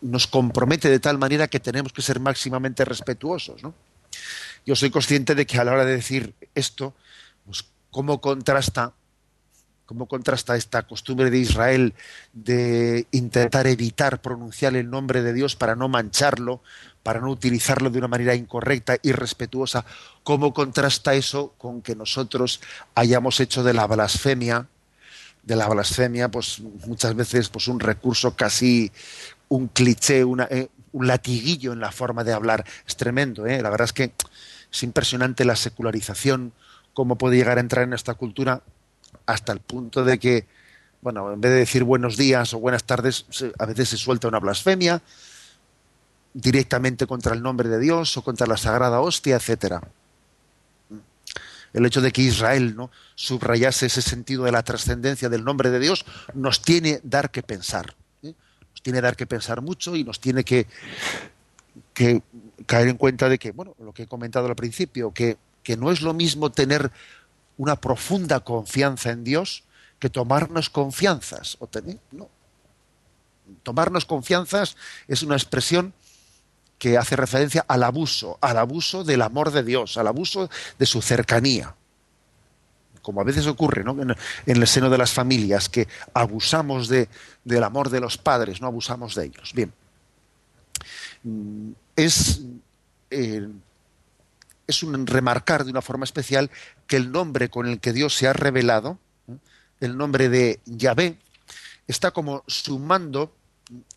S1: nos compromete de tal manera que tenemos que ser máximamente respetuosos. Yo soy consciente de que a la hora de decir esto, pues, cómo contrasta cómo contrasta esta costumbre de Israel de intentar evitar pronunciar el nombre de Dios para no mancharlo, para no utilizarlo de una manera incorrecta y respetuosa, cómo contrasta eso con que nosotros hayamos hecho de la blasfemia, de la blasfemia, pues muchas veces pues un recurso casi un cliché, eh, un latiguillo en la forma de hablar. Es tremendo, ¿eh? la verdad es que es impresionante la secularización, cómo puede llegar a entrar en esta cultura hasta el punto de que, bueno, en vez de decir buenos días o buenas tardes, a veces se suelta una blasfemia directamente contra el nombre de Dios o contra la sagrada hostia, etcétera. El hecho de que Israel no subrayase ese sentido de la trascendencia del nombre de Dios nos tiene dar que pensar. ¿eh? Nos tiene dar que pensar mucho y nos tiene que, que caer en cuenta de que, bueno, lo que he comentado al principio, que, que no es lo mismo tener una profunda confianza en Dios que tomarnos confianzas. O tener, no. Tomarnos confianzas es una expresión que hace referencia al abuso, al abuso del amor de Dios, al abuso de su cercanía. Como a veces ocurre ¿no? en, el seno de las familias, que abusamos de, del amor de los padres, no abusamos de ellos. Bien, mm, es eh, es un remarcar de una forma especial que el nombre con el que Dios se ha revelado, el nombre de Yahvé, está como sumando,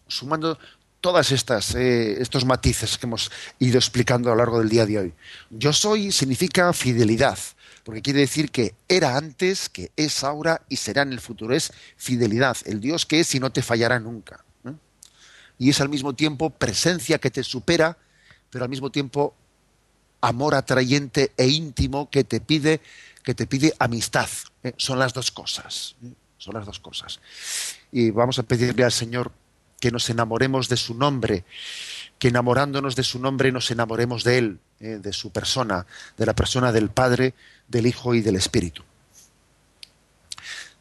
S1: sumando todas estas eh, estos matices que hemos ido explicando a lo largo del día de hoy. Yo soy significa fidelidad, porque quiere decir que era antes, que es ahora y será en el futuro. Es fidelidad, el Dios que es y no te fallará nunca. Y es al mismo tiempo presencia que te supera, pero al mismo tiempo amor atrayente e íntimo que te pide, que te pide amistad. ¿eh? Son las dos cosas. ¿eh? Son las dos cosas. Y vamos a pedirle al Señor que nos enamoremos de su nombre, que enamorándonos de su nombre nos enamoremos de Él, ¿eh? de su persona, de la persona del Padre, del Hijo y del Espíritu.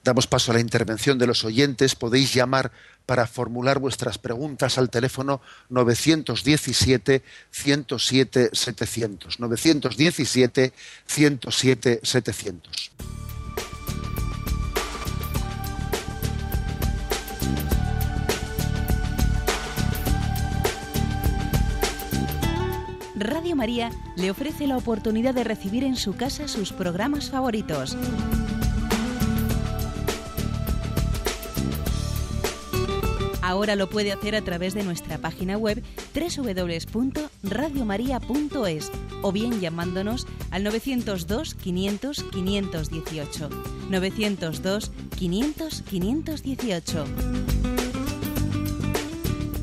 S1: Damos paso a la intervención de los oyentes. Podéis llamar para formular vuestras preguntas al teléfono 917 107 700. 917 107 700.
S4: Radio María le ofrece la oportunidad de recibir en su casa sus programas favoritos Ahora lo puede hacer a través de nuestra página web www.radiomaria.es o bien llamándonos al 902 500 518. 902 500 518.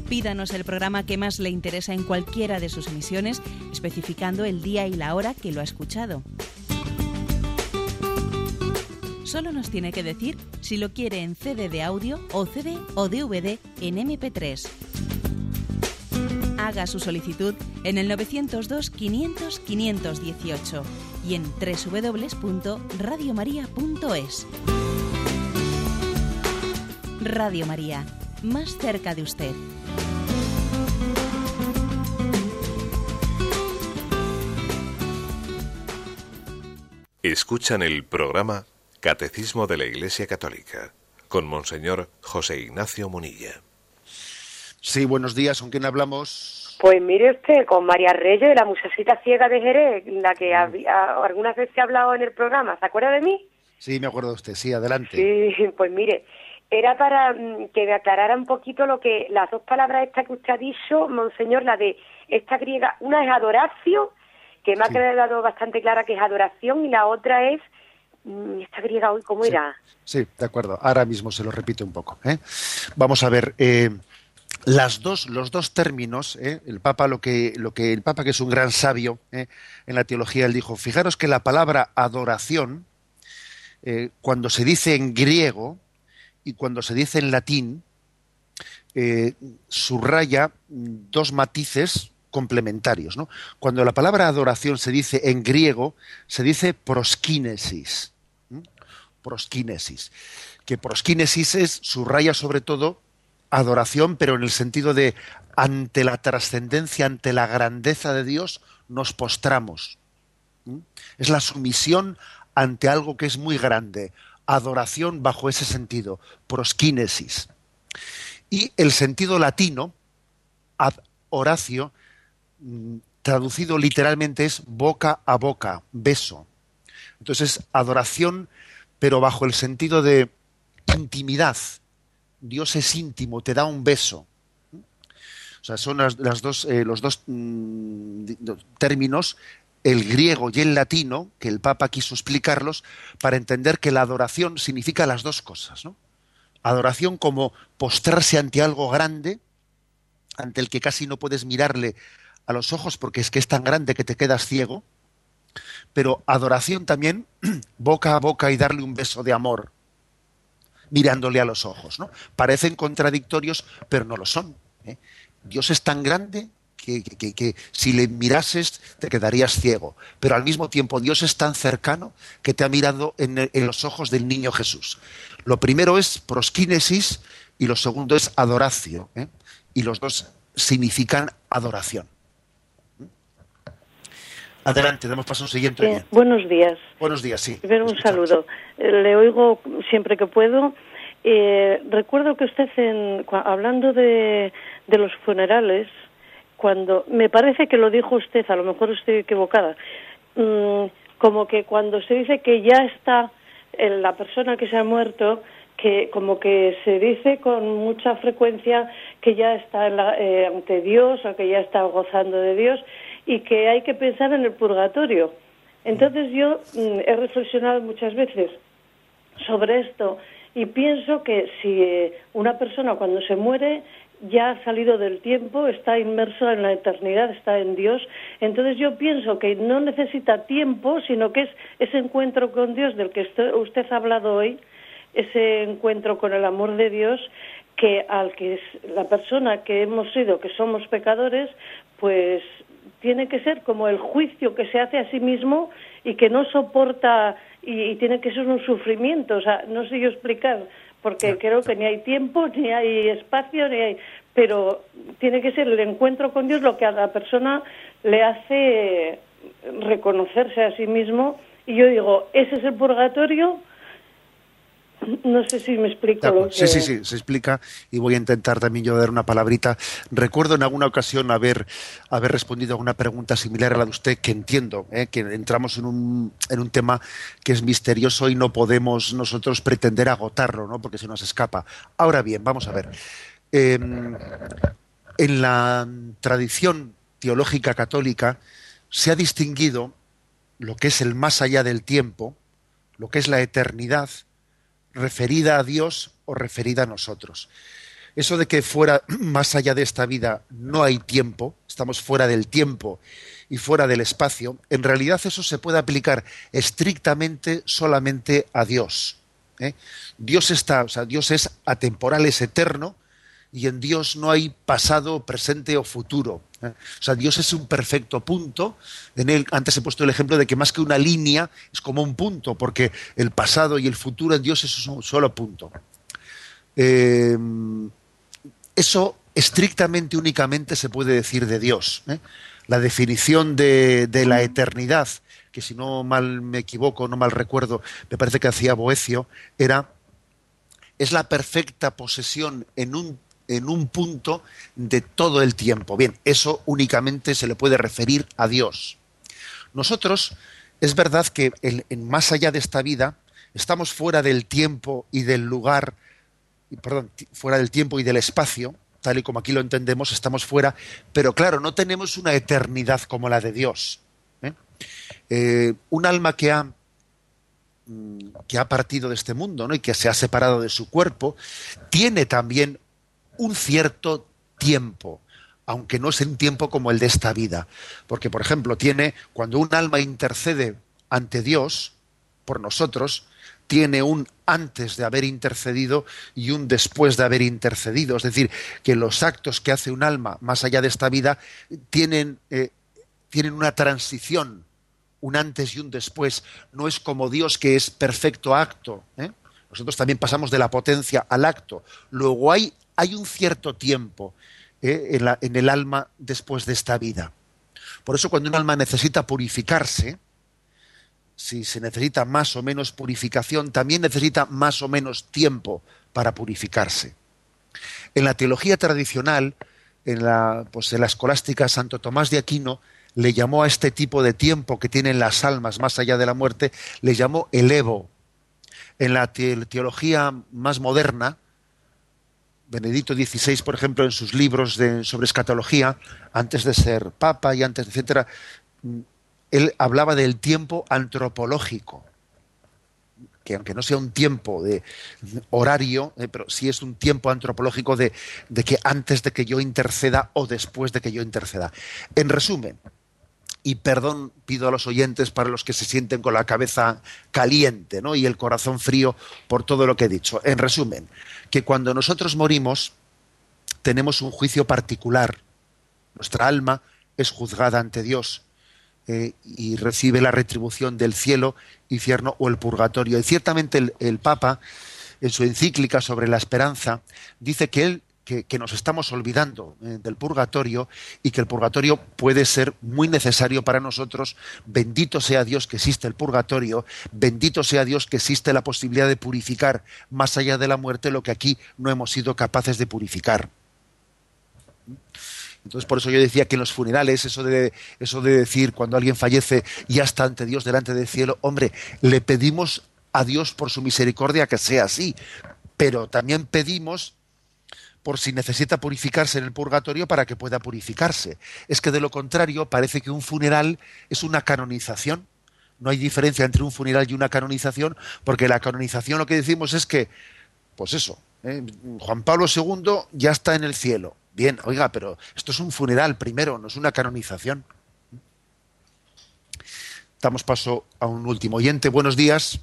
S4: Pídanos el programa que más le interesa en cualquiera de sus emisiones, especificando el día y la hora que lo ha escuchado. Solo nos tiene que decir si lo quiere en CD de audio o CD o DVD en MP3. Haga su solicitud en el 902 500 518 y en www.radiomaria.es. Radio María, más cerca de usted.
S2: Escuchan el programa Catecismo de la Iglesia Católica, con Monseñor José Ignacio Munilla.
S1: Sí, buenos días, ¿con quién hablamos?
S5: Pues mire usted, con María Reyes, de la Musacita Ciega de Jerez, la que mm. algunas veces he hablado en el programa, ¿se acuerda de mí?
S1: Sí, me acuerdo de usted, sí, adelante.
S5: Sí, pues mire, era para mm, que me aclarara un poquito lo que las dos palabras estas que usted ha dicho, Monseñor, la de esta griega, una es adoración, que me ha quedado bastante clara que es adoración, y la otra es esta griega hoy, ¿cómo era?
S1: Sí, de acuerdo. Ahora mismo se lo repito un poco. ¿eh? Vamos a ver. Eh, las dos, los dos términos, ¿eh? el Papa lo que, lo que el Papa que es un gran sabio en la teología, él dijo: fijaros que la palabra adoración, cuando se dice en griego y cuando se dice en latín, subraya dos matices complementarios. ¿no? Cuando la palabra adoración se dice en griego, se dice proskinesis. ¿M? Proskinesis. Que proskinesis es, subraya sobre todo, adoración, pero en el sentido de ante la trascendencia, ante la grandeza de Dios, nos postramos. ¿m? Es la sumisión ante algo que es muy grande. Adoración bajo ese sentido, proskinesis. Y el sentido latino, ad Horacio, mm, traducido literalmente es boca a boca, beso. Entonces, adoración, pero bajo el sentido de intimidad. Dios es íntimo, te da un beso. O sea, son las, dos, eh, los dos mm, di- do- términos, el griego y el latino, que el Papa quiso explicarlos, para entender que la adoración significa las dos cosas. ¿no? Adoración como postrarse ante algo grande, ante el que casi no puedes mirarle a los ojos porque es que es tan grande que te quedas ciego, pero adoración también boca a boca y darle un beso de amor, mirándole a los ojos. ¿no? Parecen contradictorios, pero no lo son. ¿eh? Dios es tan grande que, que- si le mirases te quedarías ciego, pero al mismo tiempo Dios es tan cercano que te ha mirado en, en los ojos del niño Jesús. Lo primero es proskinesis y lo segundo es adoracio, ¿eh? y los dos significan adoración. Adelante, damos paso a un siguiente.
S6: Eh, buenos días.
S1: Buenos días, sí.
S6: Primero un saludo. Eh, Le oigo siempre que puedo. Eh, recuerdo que usted, en, hablando de, de los funerales, cuando me parece que lo dijo usted, a lo mejor estoy equivocada, mm, como que cuando se dice que ya está eh, la persona que se ha muerto, que como que se dice con mucha frecuencia que ya está en la- eh, ante Dios o que ya está gozando de Dios y que hay que pensar en el purgatorio. Entonces yo mm, he reflexionado muchas veces sobre esto y pienso que si eh, una persona cuando se muere ya ha salido del tiempo, está inmerso en la eternidad, está en Dios, entonces yo pienso que no necesita tiempo, sino que es ese encuentro con Dios del que usted ha hablado hoy, ese encuentro con el amor de Dios que al que es la persona que hemos sido, que somos pecadores, pues tiene que ser como el juicio que se hace a sí mismo y que no soporta y, y tiene que ser un sufrimiento. O sea, no sé yo explicar, porque creo que ni hay tiempo, ni hay espacio, ni hay. Pero tiene que ser el encuentro con Dios lo que a la persona le hace reconocerse a sí mismo. Y yo digo, ese es el purgatorio. No sé si me explico lo que...
S1: Sí, sí, sí, se explica y voy a intentar también yo dar una palabrita. Recuerdo en alguna ocasión haber, haber respondido a una pregunta similar a la de usted, que entiendo, ¿eh? que entramos en un, en un tema que es misterioso y no podemos nosotros pretender agotarlo, ¿no? porque se nos escapa. Ahora bien, vamos a ver. Eh, en la tradición teológica católica se ha distinguido lo que es el más allá del tiempo, lo que es la eternidad, referida a Dios o referida a nosotros. Eso de que fuera más allá de esta vida no hay tiempo, estamos fuera del tiempo y fuera del espacio, en realidad eso se puede aplicar estrictamente solamente a Dios. ¿eh? Dios está, o sea, Dios es atemporal, es eterno, y en Dios no hay pasado, presente o futuro. O sea, Dios es un perfecto punto. En él, antes he puesto el ejemplo de que más que una línea es como un punto, porque el pasado y el futuro en Dios es un solo punto. Eh, eso estrictamente, únicamente se puede decir de Dios. ¿eh? La definición de, de la eternidad, que si no mal me equivoco, no mal recuerdo, me parece que hacía Boecio, era es la perfecta posesión en un, en un punto de todo el tiempo. Bien, eso únicamente se le puede referir a Dios. Nosotros, es verdad que en, más allá de esta vida, estamos fuera del tiempo y del lugar, perdón, fuera del tiempo y del espacio, tal y como aquí lo entendemos, estamos fuera, pero claro, no tenemos una eternidad como la de Dios. ¿eh? Eh, un alma que ha mm, que ha partido de este mundo ¿no? y que se ha separado de su cuerpo, tiene también un cierto tiempo, aunque no es un tiempo como el de esta vida. Porque, por ejemplo, tiene, cuando un alma intercede ante Dios por nosotros, tiene un antes de haber intercedido y un después de haber intercedido. Es decir, que los actos que hace un alma más allá de esta vida tienen, eh, tienen una transición, un antes y un después. No es como Dios que es perfecto acto. ¿eh? Nosotros también pasamos de la potencia al acto. Luego hay, hay un cierto tiempo ¿eh? en, la- en el alma después de esta vida. Por eso cuando un alma necesita purificarse, si se necesita más o menos purificación, también necesita más o menos tiempo para purificarse. En la teología tradicional, en la, pues en la escolástica, Santo Tomás de Aquino le llamó a este tipo de tiempo que tienen las almas más allá de la muerte, le llamó el Evo. En la te- teología más moderna, Benedicto XVI, por ejemplo, en sus libros sobre escatología, antes de ser papa y antes, etcétera, mm, él hablaba del tiempo antropológico, que aunque no sea un tiempo de horario, eh, pero sí es un tiempo antropológico de, de que antes de que yo interceda o después de que yo interceda. En resumen, y perdón pido a los oyentes para los que se sienten con la cabeza caliente ¿no? y el corazón frío por todo lo que he dicho. En resumen, que cuando nosotros morimos tenemos un juicio particular. Nuestra alma es juzgada ante Dios eh, y recibe la retribución del cielo, infierno o el purgatorio. Y ciertamente el, el Papa, en su encíclica sobre la esperanza, dice que él que, nos estamos olvidando eh, del purgatorio y que el purgatorio puede ser muy necesario para nosotros. Bendito sea Dios que existe el purgatorio, bendito sea Dios que existe la posibilidad de purificar más allá de la muerte lo que aquí no hemos sido capaces de purificar. Entonces, por eso yo decía que en los funerales, eso de, eso de decir cuando alguien fallece, ya está ante Dios delante del cielo, hombre, le pedimos a Dios por su misericordia que sea así, pero también pedimos por si necesita purificarse en el purgatorio para que pueda purificarse. Es que de lo contrario parece que un funeral es una canonización. No hay diferencia entre un funeral y una canonización, porque la canonización lo que decimos es que, pues eso, ¿eh? Juan Pablo II ya está en el cielo. Bien, oiga, pero esto es un funeral primero, no es una canonización. Damos paso a un último oyente. Buenos días.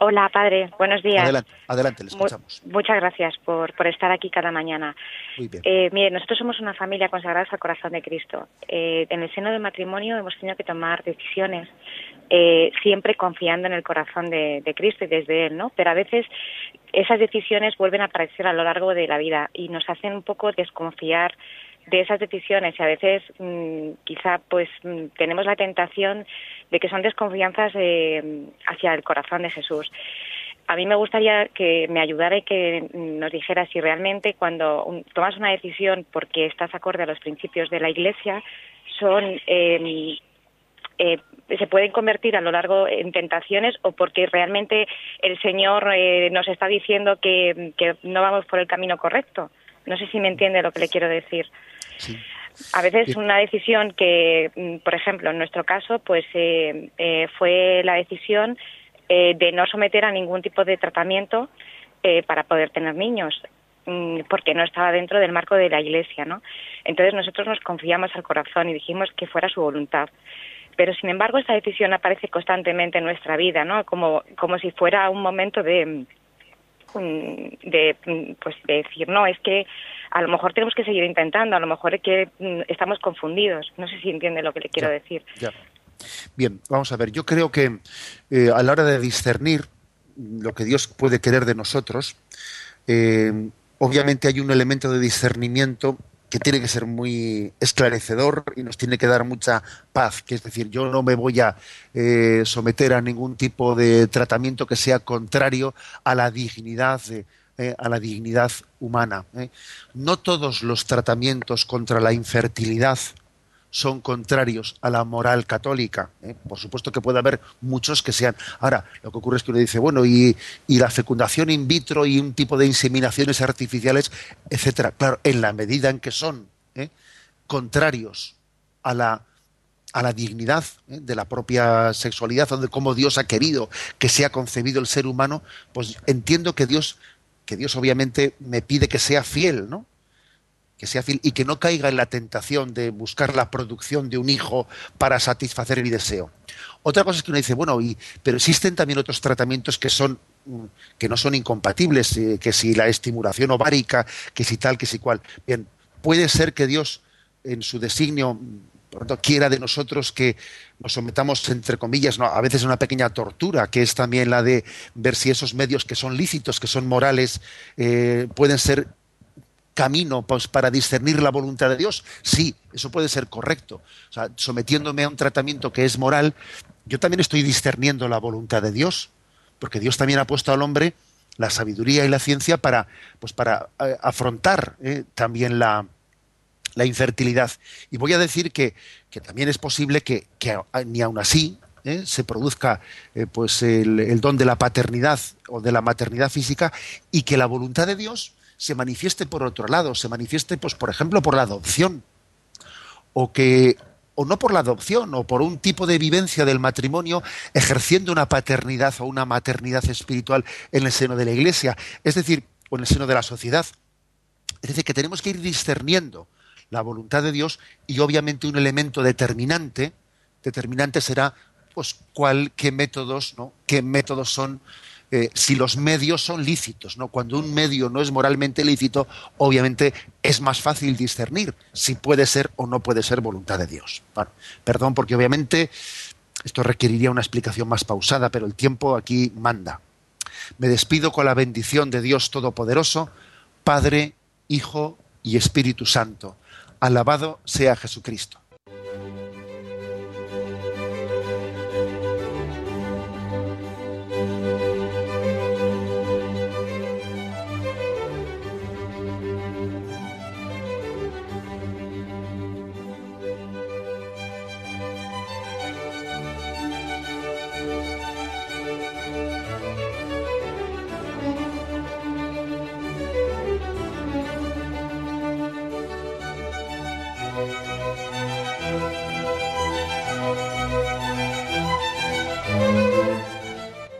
S7: Hola, padre. Buenos días.
S1: Adelante, adelante, le
S7: Mu-
S1: escuchamos.
S7: muchas gracias por, por estar aquí cada mañana.
S1: Muy bien.
S7: Eh, mire, nosotros somos una familia consagrada al corazón de Cristo. Eh, en el seno del matrimonio hemos tenido que tomar decisiones eh, siempre confiando en el corazón de, de Cristo y desde Él, ¿no? Pero a veces esas decisiones vuelven a aparecer a lo largo de la vida y nos hacen un poco desconfiar de esas decisiones y a veces mm, quizá pues mm, tenemos la tentación de que son desconfianzas eh, hacia el corazón de Jesús. A mí me gustaría que me ayudara y que nos dijera si realmente cuando tomas una decisión porque estás acorde a los principios de la Iglesia son eh, eh, se pueden convertir a lo largo en tentaciones o porque realmente el Señor eh, nos está diciendo que, que no vamos por el camino correcto. No sé si me entiende lo que le quiero decir.
S1: Sí.
S7: A veces una decisión que, mm, por ejemplo, en nuestro caso, pues eh, eh, fue la decisión eh, de no someter a ningún tipo de tratamiento eh, para poder tener niños, mm, porque no estaba dentro del marco de la Iglesia, ¿no? Entonces nosotros nos confiamos al corazón y dijimos que fuera su voluntad. Pero sin embargo esta decisión aparece constantemente en nuestra vida, ¿no? Como como si fuera un momento de de mm, pues de decir no es que a lo mejor tenemos que seguir intentando a lo mejor es que mm, estamos confundidos no sé si entiende lo que le quiero
S1: Ya,
S7: decir
S1: ya. Bien, vamos a ver. Yo creo que eh, a la hora de discernir lo que Dios puede querer de nosotros, eh, obviamente hay un elemento de discernimiento que tiene que ser muy esclarecedor y nos tiene que dar mucha paz, que es decir, yo no me voy a eh, someter a ningún tipo de tratamiento que sea contrario a la dignidad eh, a la dignidad humana. ¿eh? No todos los tratamientos contra la infertilidad son contrarios a la moral católica. ¿eh? Por supuesto que puede haber muchos que sean. Ahora, lo que ocurre es que uno dice, bueno, y, y la fecundación in vitro y un tipo de inseminaciones artificiales, etcétera. Claro, en la medida en que son ¿eh? contrarios a la a la dignidad ¿eh? de la propia sexualidad, donde como Dios ha querido que sea concebido el ser humano, pues entiendo que Dios, que Dios obviamente me pide que sea fiel, ¿no? Que sea fiel y que no caiga en la tentación de buscar la producción de un hijo para satisfacer mi deseo. Otra cosa es que uno dice, bueno, y, pero existen también otros tratamientos que son mm, que no son incompatibles, eh, que si la estimulación ovárica, que si tal, que si cual. Bien, puede ser que Dios en su designio por tanto, quiera de nosotros que nos sometamos, entre comillas, a veces a una pequeña tortura, que es también la de ver si esos medios que son lícitos, que son morales, eh, pueden ser camino pues, para discernir la voluntad de Dios. Sí, eso puede ser correcto. O sea, sometiéndome a un tratamiento que es moral, yo también estoy discerniendo la voluntad de Dios, porque Dios también ha puesto al hombre la sabiduría y la ciencia para, pues, para eh, afrontar eh, también la, la infertilidad. Y voy a decir que, también es posible que, ni aun así ¿eh? se produzca pues el, don de la paternidad o de la maternidad física y que la voluntad de Dios se manifieste por otro lado, se manifieste, pues, por ejemplo, por la adopción. O que, o no por la adopción, o por un tipo de vivencia del matrimonio ejerciendo una paternidad o una maternidad espiritual en el seno de la iglesia, es decir, o en el seno de la sociedad. Es decir, que tenemos que ir discerniendo la voluntad de Dios y obviamente un elemento determinante, determinante será pues cuál, qué métodos, ¿no? qué métodos son, eh, si los medios son lícitos, ¿no? Cuando un medio no es moralmente lícito, obviamente es más fácil discernir si puede ser o no puede ser voluntad de Dios. perdón, porque obviamente esto requeriría una explicación más pausada, pero el tiempo aquí manda. Me despido con la bendición de Dios Todopoderoso, Padre, Hijo y Espíritu Santo Alabado sea Jesucristo.